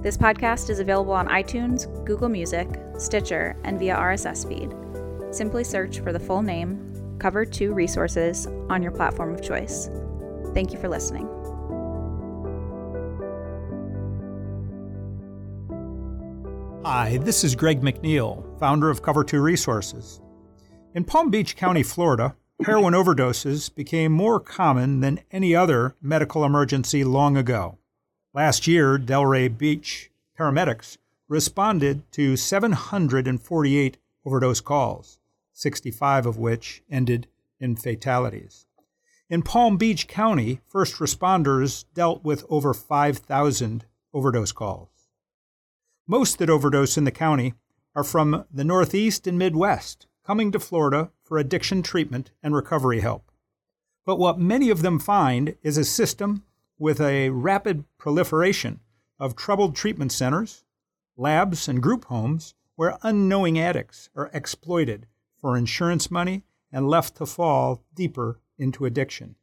This podcast is available on iTunes, Google Music, Stitcher, and via RSS feed. Simply search for the full name, Cover 2 Resources, on your platform of choice. Thank you for listening. Hi, this is Greg McNeil, founder of Cover 2 Resources. In Palm Beach County, Florida, heroin overdoses became more common than any other medical emergency long ago. Last year, Delray Beach paramedics responded to 748 overdose calls, 65 of which ended in fatalities. In Palm Beach County, first responders dealt with over 5,000 overdose calls. Most that overdose in the county are from the Northeast and Midwest, coming to Florida for addiction treatment and recovery help. But what many of them find is a system with a rapid proliferation of troubled treatment centers, labs, and group homes where unknowing addicts are exploited for insurance money and left to fall deeper into addiction.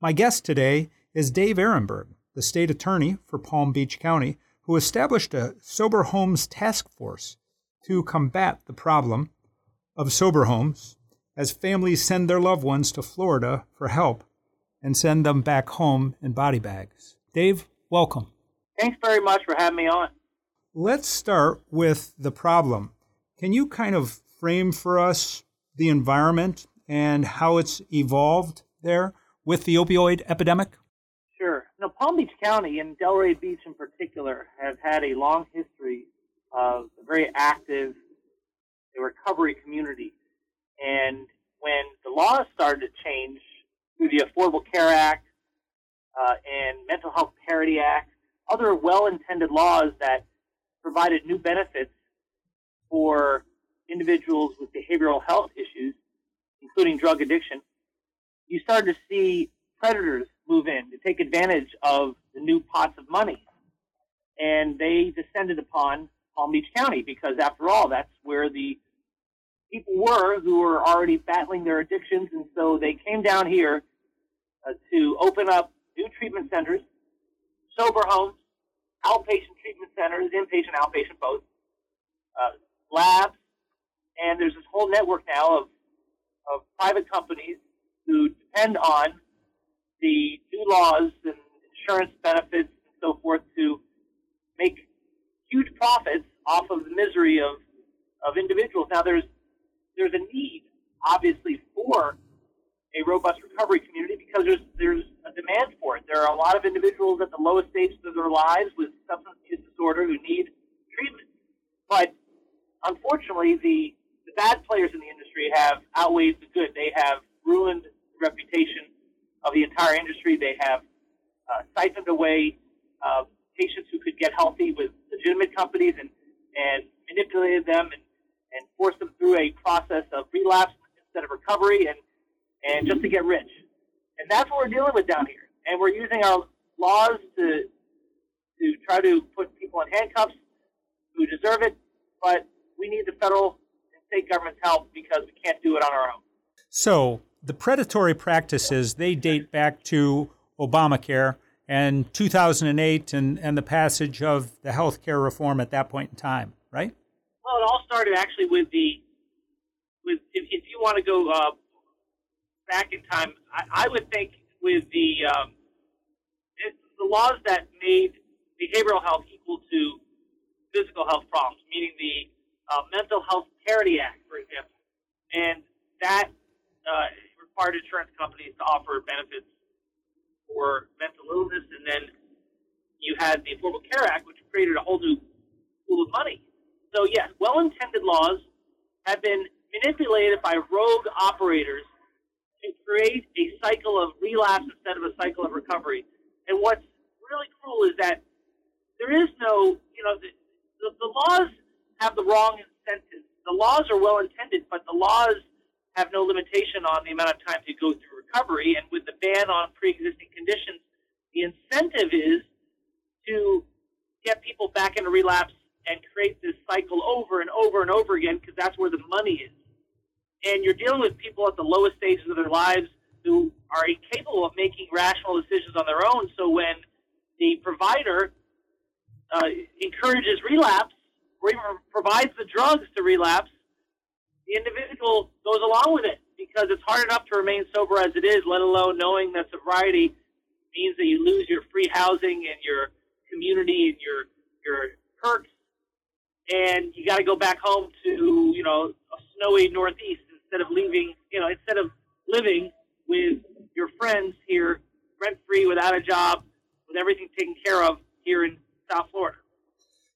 My guest today is Dave Aronberg, the state attorney for Palm Beach County, who established a Sober Homes Task Force to combat the problem of sober homes as families send their loved ones to Florida for help and send them back home in body bags. Dave, welcome. Thanks very much for having me on. Let's start with the problem. Can you kind of frame for us the environment and how it's evolved there with the opioid epidemic? Sure. Now, Palm Beach County and Delray Beach in particular have had a long history of a very active recovery community. And when the laws started to change through the Affordable Care Act uh, and Mental Health Parity Act, other well-intended laws that provided new benefits for individuals with behavioral health issues, including drug addiction, you started to see predators move in to take advantage of the new pots of money. And they descended upon Palm Beach County because, after all, that's where the people were who were already battling their addictions, and so they came down here uh, to open up new treatment centers, sober homes, outpatient treatment centers, inpatient, outpatient, both, uh, labs, and there's this whole network now of, of private companies who depend on the new laws and insurance benefits and so forth to make huge profits off of the misery of, of individuals. Now, there's there's a need, obviously, for a robust recovery community because there's there's a demand for it. There are a lot of individuals at the lowest stages of their lives with substance use disorder who need treatment. But unfortunately, the the bad players in the industry have outweighed the good. They have ruined the reputation of the entire industry. They have uh, siphoned away uh, patients who could get healthy with legitimate companies and and manipulated them and force them through a process of relapse instead of recovery and, and just to get rich. And that's what we're dealing with down here. And we're using our laws to, to try to put people in handcuffs who deserve it, but we need the federal and state government's help because we can't do it on our own. So the predatory practices, they date back to Obamacare and 2008 and, and the passage of the health care reform at that point in time, right? Well, it all started actually with the with if, if you want to go uh, back in time, I, I would think with the um, it, the laws that made behavioral health equal to physical health problems, meaning the uh, Mental Health Parity Act, for example, and that uh, required insurance companies to offer benefits for mental illness, and then you had the Affordable Care Act, which created a whole new pool of money. So yes, well-intended laws have been manipulated by rogue operators to create a cycle of relapse instead of a cycle of recovery. And what's really cruel is that there is no, you know, the, the, the laws have the wrong incentives. The laws are well intended, but the laws have no limitation on the amount of time to go through recovery. And with the ban on pre-existing conditions, the incentive is to get people back into relapse and create this cycle over and over and over again because that's where the money is. And you're dealing with people at the lowest stages of their lives who are incapable of making rational decisions on their own. So when the provider uh, encourages relapse or even provides the drugs to relapse, the individual goes along with it because it's hard enough to remain sober as it is, let alone knowing that sobriety means that you lose your free housing and your community and your your perks, and you got to go back home to you know a snowy Northeast instead of leaving you know instead of living with your friends here rent free without a job with everything taken care of here in South Florida.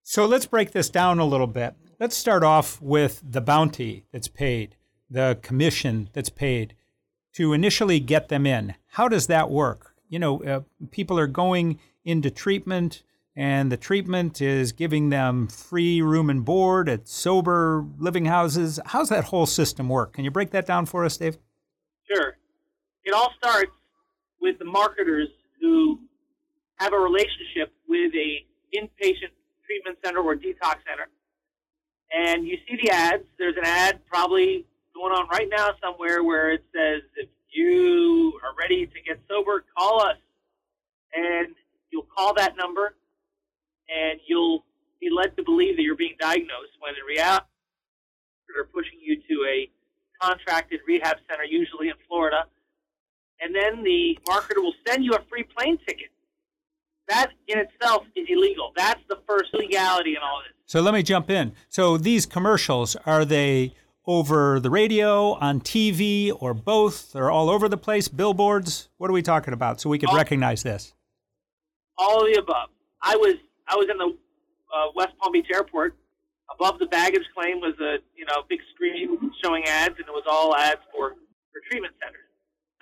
So let's break this down a little bit. Let's start off with the bounty that's paid, the commission that's paid to initially get them in. How does that work? You know, uh, people are going into treatment, and the treatment is giving them free room and board at sober living houses. How's that whole system work? Can you break that down for us, Dave? Sure. It all starts with the marketers who have a relationship with a inpatient treatment center or detox center and you see the ads. There's an ad probably going on right now somewhere where it says, if you are ready to get sober, call us. And you'll call that number and you'll be led to believe that you're being diagnosed when in reality they're pushing you to a contracted rehab center, usually in Florida. And then the marketer will send you a free plane ticket. That in itself is illegal. That's the first legality in all this. So let me jump in. So these commercials, are they over the radio, on TV, or both, They're all over the place, billboards? What are we talking about so we could all, recognize this? All of the above. I was I was in the uh, West Palm Beach Airport. Above the baggage claim was a you know big screen showing ads, and it was all ads for for treatment centers.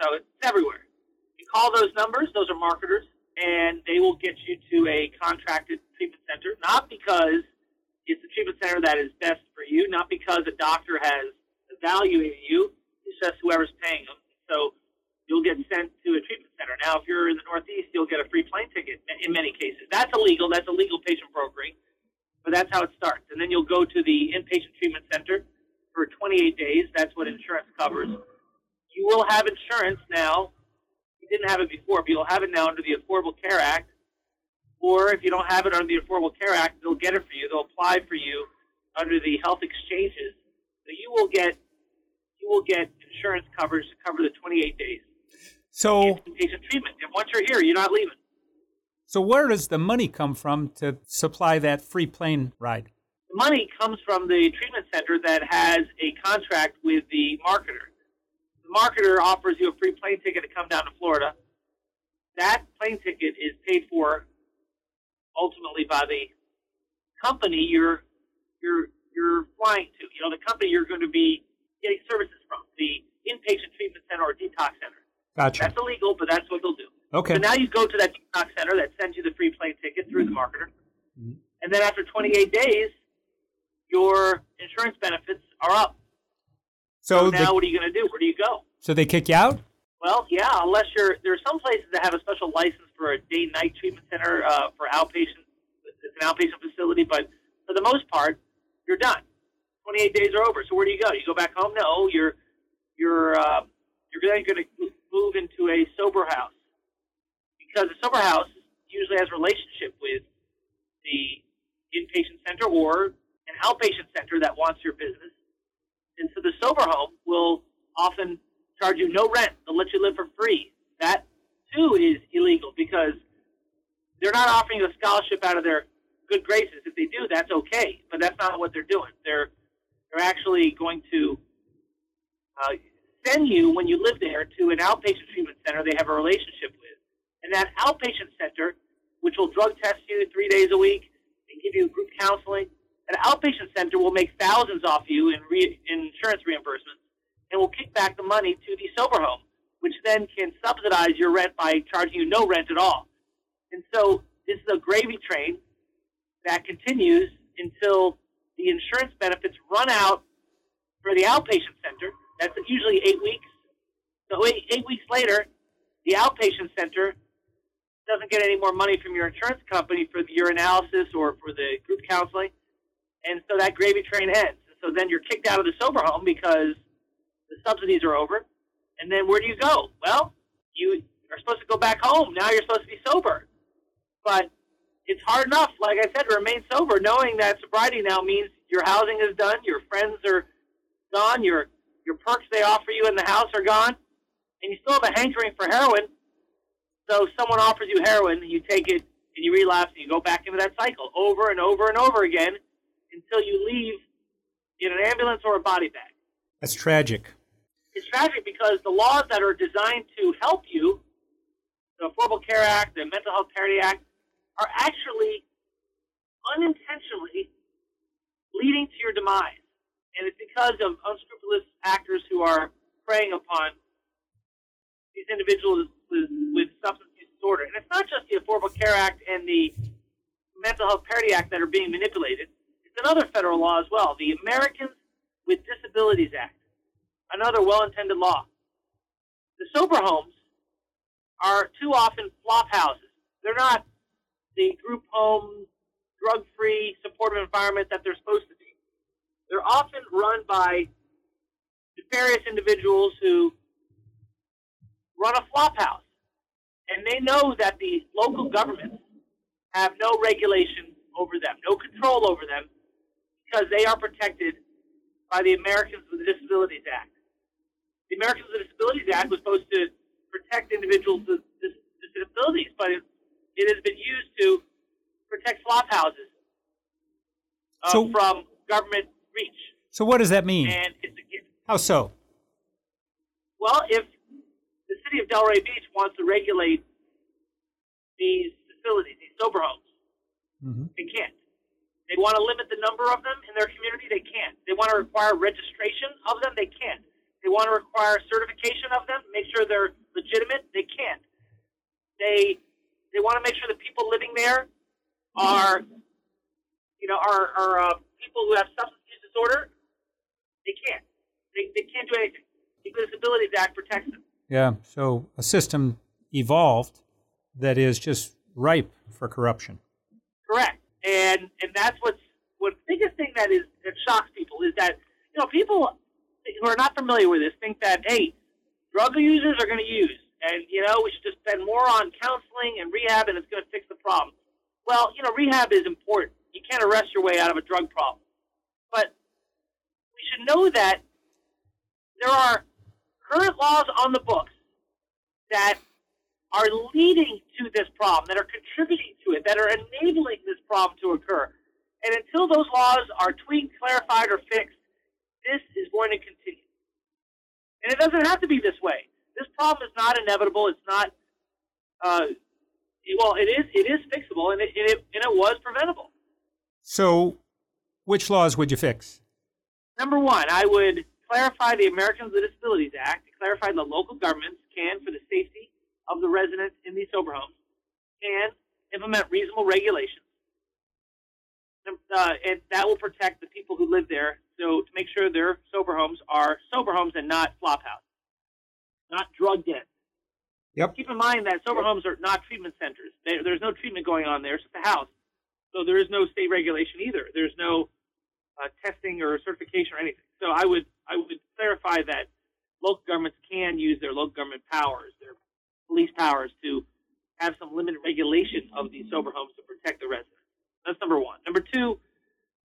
So it's everywhere. You call those numbers; those are marketers, and they will get you to a contracted treatment center. Not because it's a treatment center that is best for you, not because a doctor has evaluated you. It's just whoever's paying them. So you'll get sent to a treatment center. Now, if you're in the Northeast, you'll get a free plane ticket in many cases. That's illegal. That's illegal patient brokering. But that's how it starts. And then you'll go to the inpatient treatment center for 28 days. That's what insurance covers. You will have insurance now. You didn't have it before, but you'll have it now under the Affordable Care Act or if you don't have it under the Affordable Care Act, they'll get it for you. They'll apply for you under the health exchanges. So you will get you will get insurance coverage to cover the 28 days. So patient treatment. And once you're here, you're not leaving. So where does the money come from to supply that free plane ride? The money comes from the treatment center that has a contract with the marketer. The marketer offers you a free plane ticket to come down to Florida. That plane ticket is paid for ultimately by the company you're you're you're flying to. You know, the company you're going to be getting services from, the inpatient treatment center or detox center. Gotcha. That's illegal, but that's what they'll do. Okay. So now you go to that detox center that sends you the free plane ticket through the marketer, mm-hmm. and then after 28 days, your insurance benefits are up. So, so now, what are you going to do? Where do you go? So they kick you out? Well, yeah, unless you're there are some places that have a special license for a day night treatment center uh, for outpatient. It's an outpatient facility, but for the most part, you're done. 28 days are over. So where do you go? You go back home? No, you're you're uh, you're then going to move into a sober house because a sober house usually has a relationship with the inpatient center or an outpatient center that wants your business. And so the sober home will often charge you no rent. They'll let you live for free. That too is illegal because they're not offering you a scholarship out of their good graces. If they do, that's okay, but that's not what they're doing. They're they're actually going to uh, send you when you live there to an outpatient treatment center they have a relationship with. And that outpatient center, which will drug test you three days a week and give you group counseling, an outpatient center will make thousands off you in, re- in insurance reimbursements and will kick back the money to the sober home, which then can subsidize your rent by charging you no rent at all. And so this is a gravy train that continues until the insurance benefits run out for the outpatient center. That's usually eight weeks. So eight, eight weeks later, the outpatient center doesn't get any more money from your insurance company for your analysis or for the group counseling. And so that gravy train ends. So then you're kicked out of the sober home because the subsidies are over. And then where do you go? Well, you are supposed to go back home. Now you're supposed to be sober. But it's hard enough, like I said, to remain sober, knowing that sobriety now means your housing is done, your friends are gone, your your perks they offer you in the house are gone, and you still have a hankering for heroin. So someone offers you heroin, you take it and you relapse and you go back into that cycle over and over and over again until you leave in an ambulance or a body bag. That's tragic. It's tragic because the laws that are designed to help you, the Affordable Care Act, the Mental Health Parity Act, are actually unintentionally leading to your demise. And it's because of unscrupulous actors who are preying upon these individuals with, with substance use disorder. And it's not just the Affordable Care Act and the Mental Health Parity Act that are being manipulated. It's another federal law as well, the Americans with Disabilities Act, another well-intended law. The sober homes are too often flop houses. They're not the group home, drug-free, supportive environment that they're supposed to. They're often run by nefarious individuals who run a flop house. And they know that the local governments have no regulation over them, no control over them, because they are protected by the Americans with Disabilities Act. The Americans with Disabilities Act was supposed to protect individuals with disabilities, but it, it has been used to protect flop houses uh, so, from government reach. So what does that mean? And it's a, How so? Well, if the city of Delray Beach wants to regulate these facilities, these sober homes. Mm-hmm. They can't. They want to limit the number of them in their community. They can't. They want to require registration of them. They can't. They want to require certification of them. Make sure they're legitimate. They can't. They they want to make sure the people living there are, you know, are are uh, people who have substance disorder. They can't. They, they can't do anything. The Disabilities Act protects them. Yeah. So a system evolved that is just ripe for corruption. Correct. And and that's what's what the biggest thing that is that shocks people is that you know people who are not familiar with this think that hey, drug users are going to use, and you know we should just spend more on counseling and rehab, and it's going to fix the problem. Well, you know rehab is important. You can't arrest your way out of a drug problem, but should know that there are current laws on the books that are leading to this problem, that are contributing to it, that are enabling this problem to occur. And until those laws are tweaked, clarified, or fixed, this is going to continue. And it doesn't have to be this way. This problem is not inevitable. It's not. Uh, well, it is. It is fixable, and it, and it and it was preventable. So, which laws would you fix? Number one, I would clarify the Americans with Disabilities Act, to clarify the local governments can, for the safety of the residents in these sober homes, can implement reasonable regulations. Uh, and that will protect the people who live there. So to make sure their sober homes are sober homes and not flop houses, not drug dens. Yep. Keep in mind that sober homes are not treatment centers. They, there's no treatment going on there. It's just a house. So there is no state regulation either. There's no uh, testing or certification or anything. So I would I would clarify that local governments can use their local government powers, their police powers, to have some limited regulation of these sober homes to protect the residents. That's number one. Number two,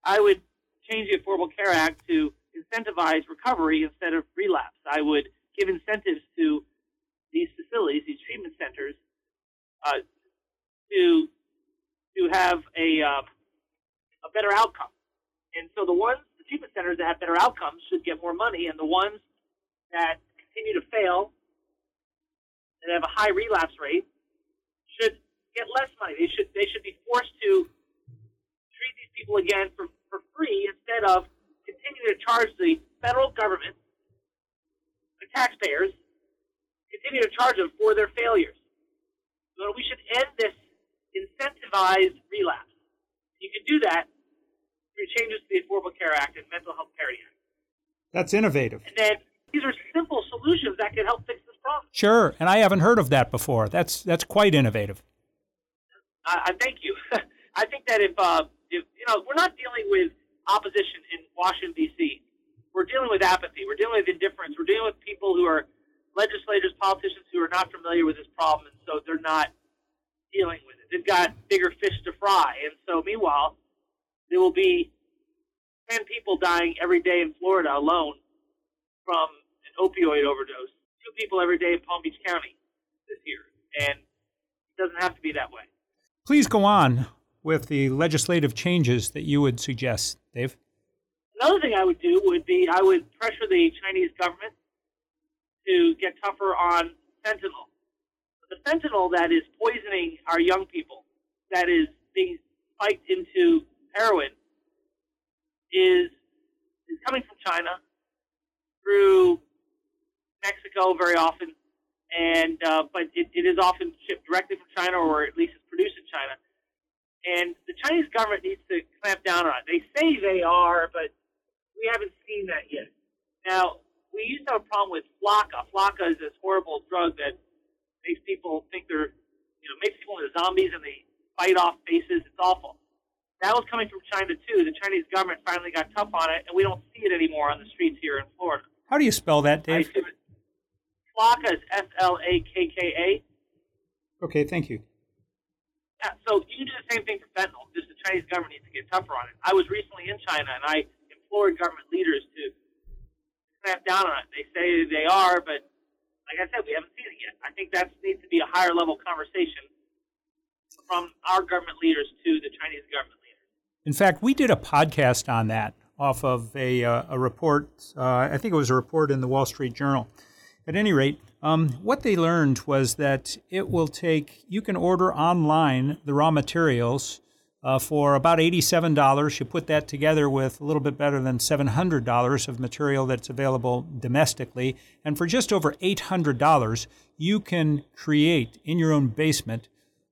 I would change the Affordable Care Act to incentivize recovery instead of relapse. I would give incentives to these facilities, these treatment centers, uh, to to have a uh, a better outcome. And so the ones the treatment centers that have better outcomes should get more money, and the ones that continue to fail and have a high relapse rate should get less money. They should they should be forced to treat these people again for, for free instead of continuing to charge the federal government, the taxpayers, continue to charge them for their failures. So we should end this incentivized relapse. You can do that through changes to the Affordable Care Act and Mental Health Parity Act. That's innovative. And then these are simple solutions that can help fix this problem. Sure, and I haven't heard of that before. That's that's quite innovative. I, I thank you. I think that if, uh, if you know, we're not dealing with opposition in Washington D.C. We're dealing with apathy. We're dealing with indifference. We're dealing with people who are legislators, politicians who are not familiar with this problem, and so they're not dealing with it. They've got bigger fish to fry, and so meanwhile, there will be ten people dying every day in Florida alone from an opioid overdose. Two people every day in Palm Beach County this year, and it doesn't have to be that way. Please go on with the legislative changes that you would suggest, Dave. Another thing I would do would be I would pressure the Chinese government to get tougher on fentanyl. The fentanyl that is poisoning our young people, that is being spiked into heroin, is is coming from China through Mexico very often, and uh, but it, it is often shipped directly from China, or at least it's produced in China. And the Chinese government needs to clamp down on it. They say they are, but we haven't seen that yet. Now, we used to have a problem with Flakka. Flakka is this horrible drug that makes people think they're, you know, makes people into zombies and they bite off faces. It's awful. That was coming from China too. The Chinese government finally got tough on it, and we don't see it anymore on the streets here in Florida. How do you spell that, Dave? Flakka is F L A K K A. Okay, thank you. Yeah, so you can do the same thing for fentanyl. Just the Chinese government needs to get tougher on it. I was recently in China, and I implored government leaders to clamp down on it. They say they are, but like I said, we haven't seen it yet. I think that needs to be a higher level conversation from our government leaders to the Chinese government. In fact, we did a podcast on that off of a, uh, a report. Uh, I think it was a report in the Wall Street Journal. At any rate, um, what they learned was that it will take, you can order online the raw materials uh, for about $87. You put that together with a little bit better than $700 of material that's available domestically. And for just over $800, you can create in your own basement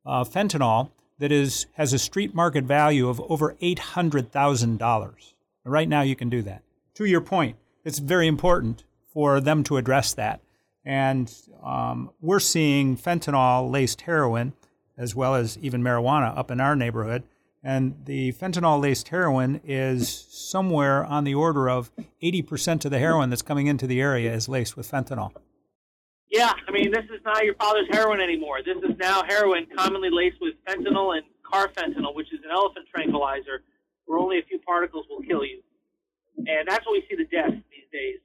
uh, fentanyl that is, has a street market value of over $800,000. Right now, you can do that. To your point, it's very important for them to address that. And um, we're seeing fentanyl laced heroin as well as even marijuana up in our neighborhood. And the fentanyl laced heroin is somewhere on the order of 80% of the heroin that's coming into the area is laced with fentanyl. Yeah, I mean, this is not your father's heroin anymore. This is now heroin commonly laced with fentanyl and carfentanil, which is an elephant tranquilizer where only a few particles will kill you. And that's what we see the deaths these days.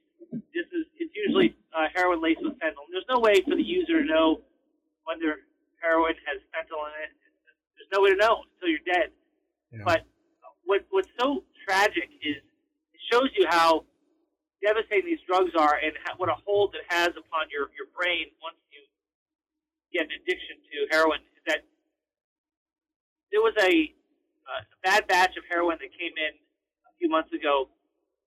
This is it's usually uh, heroin laced with fentanyl. There's no way for the user to know whether heroin has fentanyl in it. There's no way to know until you're dead. Yeah. But what what's so tragic is it shows you how devastating these drugs are and what a hold it has upon your, your brain once you get an addiction to heroin. Is that there was a, uh, a bad batch of heroin that came in a few months ago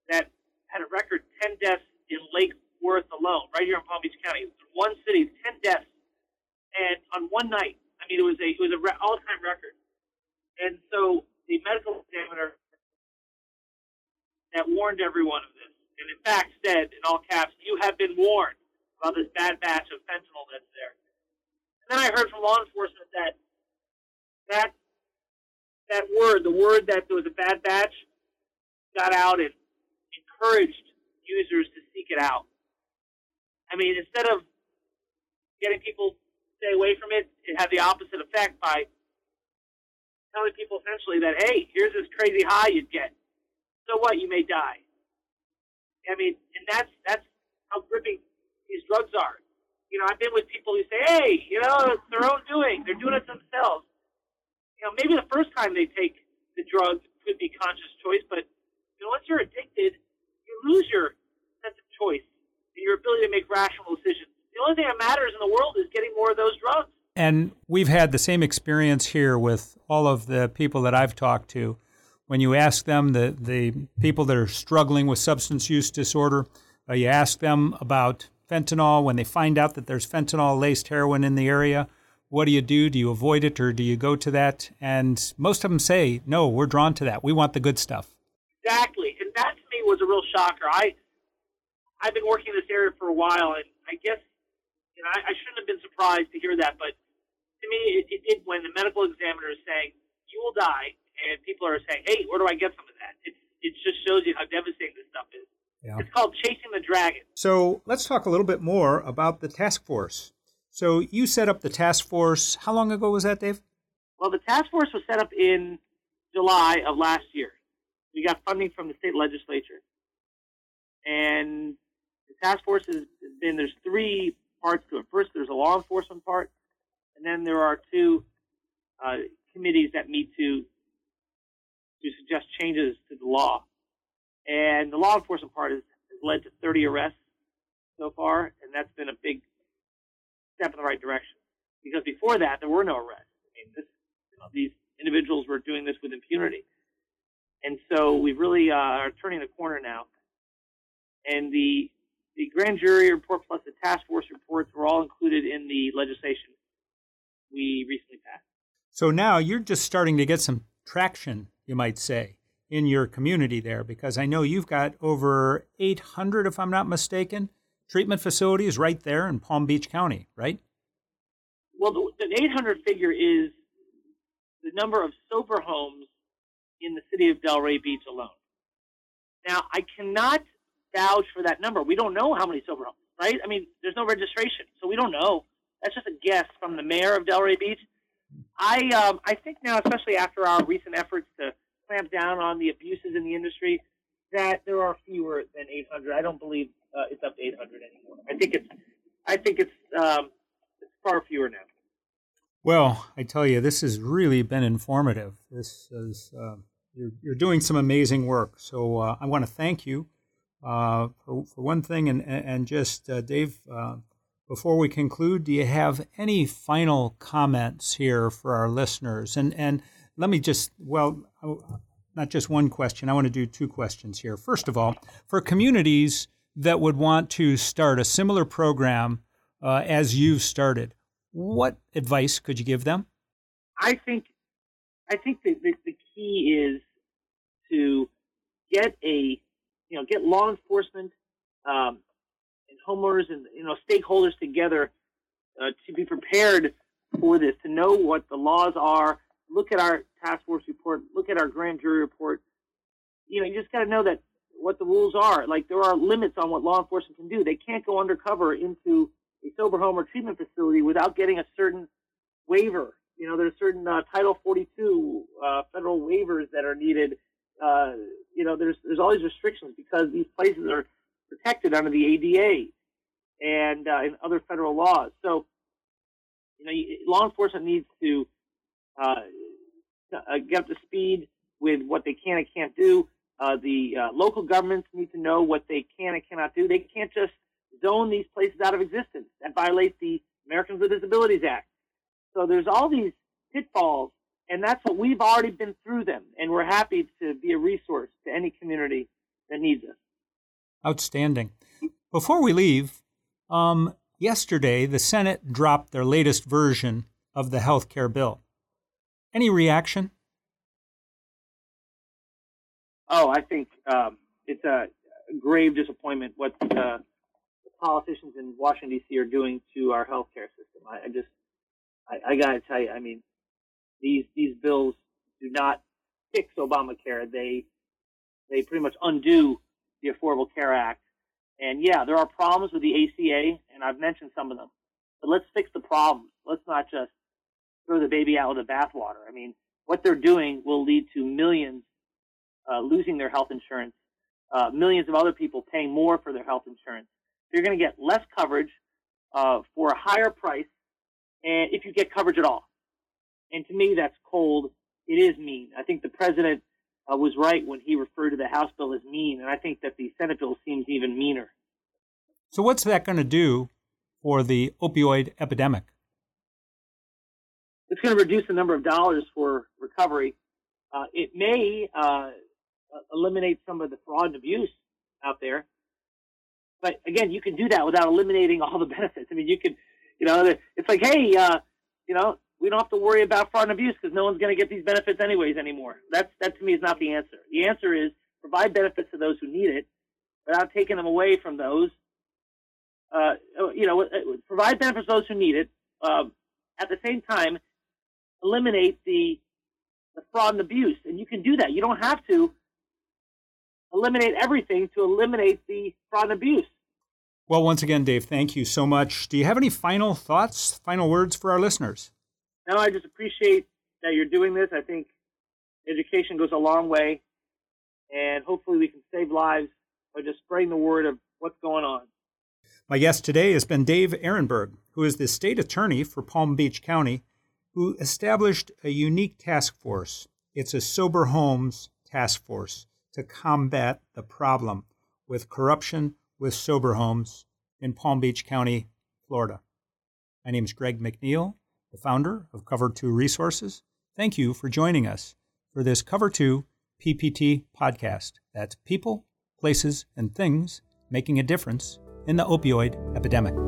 that had a record 10 deaths in Lake Worth alone, right here in Palm Beach County. One city, 10 deaths, and on one night. I mean, it was a it was a re- all-time record. And so the medical examiner that warned everyone of and in fact said in all caps, "You have been warned about this bad batch of fentanyl that's there." And then I heard from law enforcement that that that word, the word that there was a bad batch, got out and encouraged users to seek it out. I mean, instead of getting people stay away from it, it had the opposite effect by telling people essentially that, hey, here's this crazy high you'd get. So what? You may die. I mean, and that's that's how gripping these drugs are. You know, I've been with people who say, hey, you know, it's their own doing. They're doing it themselves. You know, maybe the first time they take the drug could be conscious choice, but you know, once you're addicted, you lose your sense of choice and your ability to make rational decisions. The only thing that matters in the world is getting more of those drugs. And we've had the same experience here with all of the people that I've talked to. When you ask them, the, the people that are struggling with substance use disorder, uh, you ask them about fentanyl. When they find out that there's fentanyl laced heroin in the area, what do you do? Do you avoid it or do you go to that? And most of them say, no, we're drawn to that. We want the good stuff. Exactly. And that to me was a real shocker. I, I've been working in this area for a while, and I guess you know, I, I shouldn't have been surprised to hear that, but to me, it, it did when the medical examiner is saying, you will die, and people are saying, hey, where do I get some of that? It, it just shows you how devastating this stuff is. Yeah. It's called Chasing the Dragon. So let's talk a little bit more about the task force. So you set up the task force. How long ago was that, Dave? Well, the task force was set up in July of last year. We got funding from the state legislature. And the task force has been, there's three parts to it. First, there's a law enforcement part, and then there are two uh, committees that meet to to suggest changes to the law. And the law enforcement part has, has led to 30 arrests so far, and that's been a big step in the right direction. Because before that, there were no arrests. I mean, this, you know, these individuals were doing this with impunity. And so we really uh, are turning the corner now. And the the grand jury report plus the task force reports were all included in the legislation we recently passed. So now you're just starting to get some traction, you might say, in your community there, because I know you've got over 800, if I'm not mistaken, treatment facilities right there in Palm Beach County, right? Well, the, the 800 figure is the number of sober homes in the city of Delray Beach alone. Now, I cannot vouch for that number. We don't know how many sober homes, right? I mean, there's no registration, so we don't know. That's just a guess from the mayor of Delray Beach. I um, I think now, especially after our recent efforts to clamp down on the abuses in the industry, that there are fewer than 800. I don't believe uh, it's up to 800 anymore. I think it's I think it's um, it's far fewer now. Well, I tell you, this has really been informative. This is uh, you're, you're doing some amazing work. So uh, I want to thank you uh, for, for one thing, and and just uh, Dave. Uh, before we conclude, do you have any final comments here for our listeners? And and let me just well, not just one question. I want to do two questions here. First of all, for communities that would want to start a similar program uh, as you've started, what advice could you give them? I think I think the, the, the key is to get a you know, get law enforcement um, and homeowners and you know stakeholders together uh, to be prepared for this, to know what the laws are. Look at our task force report. Look at our grand jury report. You know, you just got to know that what the rules are. Like there are limits on what law enforcement can do. They can't go undercover into a sober home or treatment facility without getting a certain waiver. You know, there's certain uh, Title 42 uh, federal waivers that are needed uh, you know, there's there's all these restrictions because these places are protected under the ADA and uh, and other federal laws. So, you know, law enforcement needs to uh, get up to speed with what they can and can't do. Uh, the uh, local governments need to know what they can and cannot do. They can't just zone these places out of existence. That violates the Americans with Disabilities Act. So there's all these pitfalls and that's what we've already been through them, and we're happy to be a resource to any community that needs us. Outstanding. Before we leave, um, yesterday the Senate dropped their latest version of the health care bill. Any reaction? Oh, I think um, it's a grave disappointment what uh, the politicians in Washington D.C. are doing to our healthcare system. I, I just, I, I got to tell you, I mean, these these bills do not fix Obamacare. They they pretty much undo the Affordable Care Act. And yeah, there are problems with the ACA, and I've mentioned some of them. But let's fix the problems. Let's not just throw the baby out with the bathwater. I mean, what they're doing will lead to millions uh, losing their health insurance, uh, millions of other people paying more for their health insurance. you're going to get less coverage uh, for a higher price, and if you get coverage at all. And to me, that's cold. It is mean. I think the president uh, was right when he referred to the House bill as mean, and I think that the Senate bill seems even meaner. So, what's that going to do for the opioid epidemic? It's going to reduce the number of dollars for recovery. Uh, it may uh, eliminate some of the fraud and abuse out there. But again, you can do that without eliminating all the benefits. I mean, you can, you know, it's like, hey, uh, you know, we don't have to worry about fraud and abuse because no one's going to get these benefits anyways anymore. That's that to me is not the answer. The answer is provide benefits to those who need it without taking them away from those. Uh, you know, uh, provide benefits to those who need it. Um, at the same time, eliminate the the fraud and abuse, and you can do that. You don't have to eliminate everything to eliminate the fraud and abuse. Well, once again, Dave, thank you so much. Do you have any final thoughts, final words for our listeners? No, I just appreciate that you're doing this. I think education goes a long way, and hopefully we can save lives by just spreading the word of what's going on. My guest today has been Dave Aronberg, who is the state attorney for Palm Beach County, who established a unique task force. It's a Sober Homes Task Force to combat the problem with corruption with sober homes in Palm Beach County, Florida. My name is Greg McNeil, the founder of Cover 2 Resources. Thank you for joining us for this Cover 2 PPT podcast. That's people, places, and things making a difference in the opioid epidemic.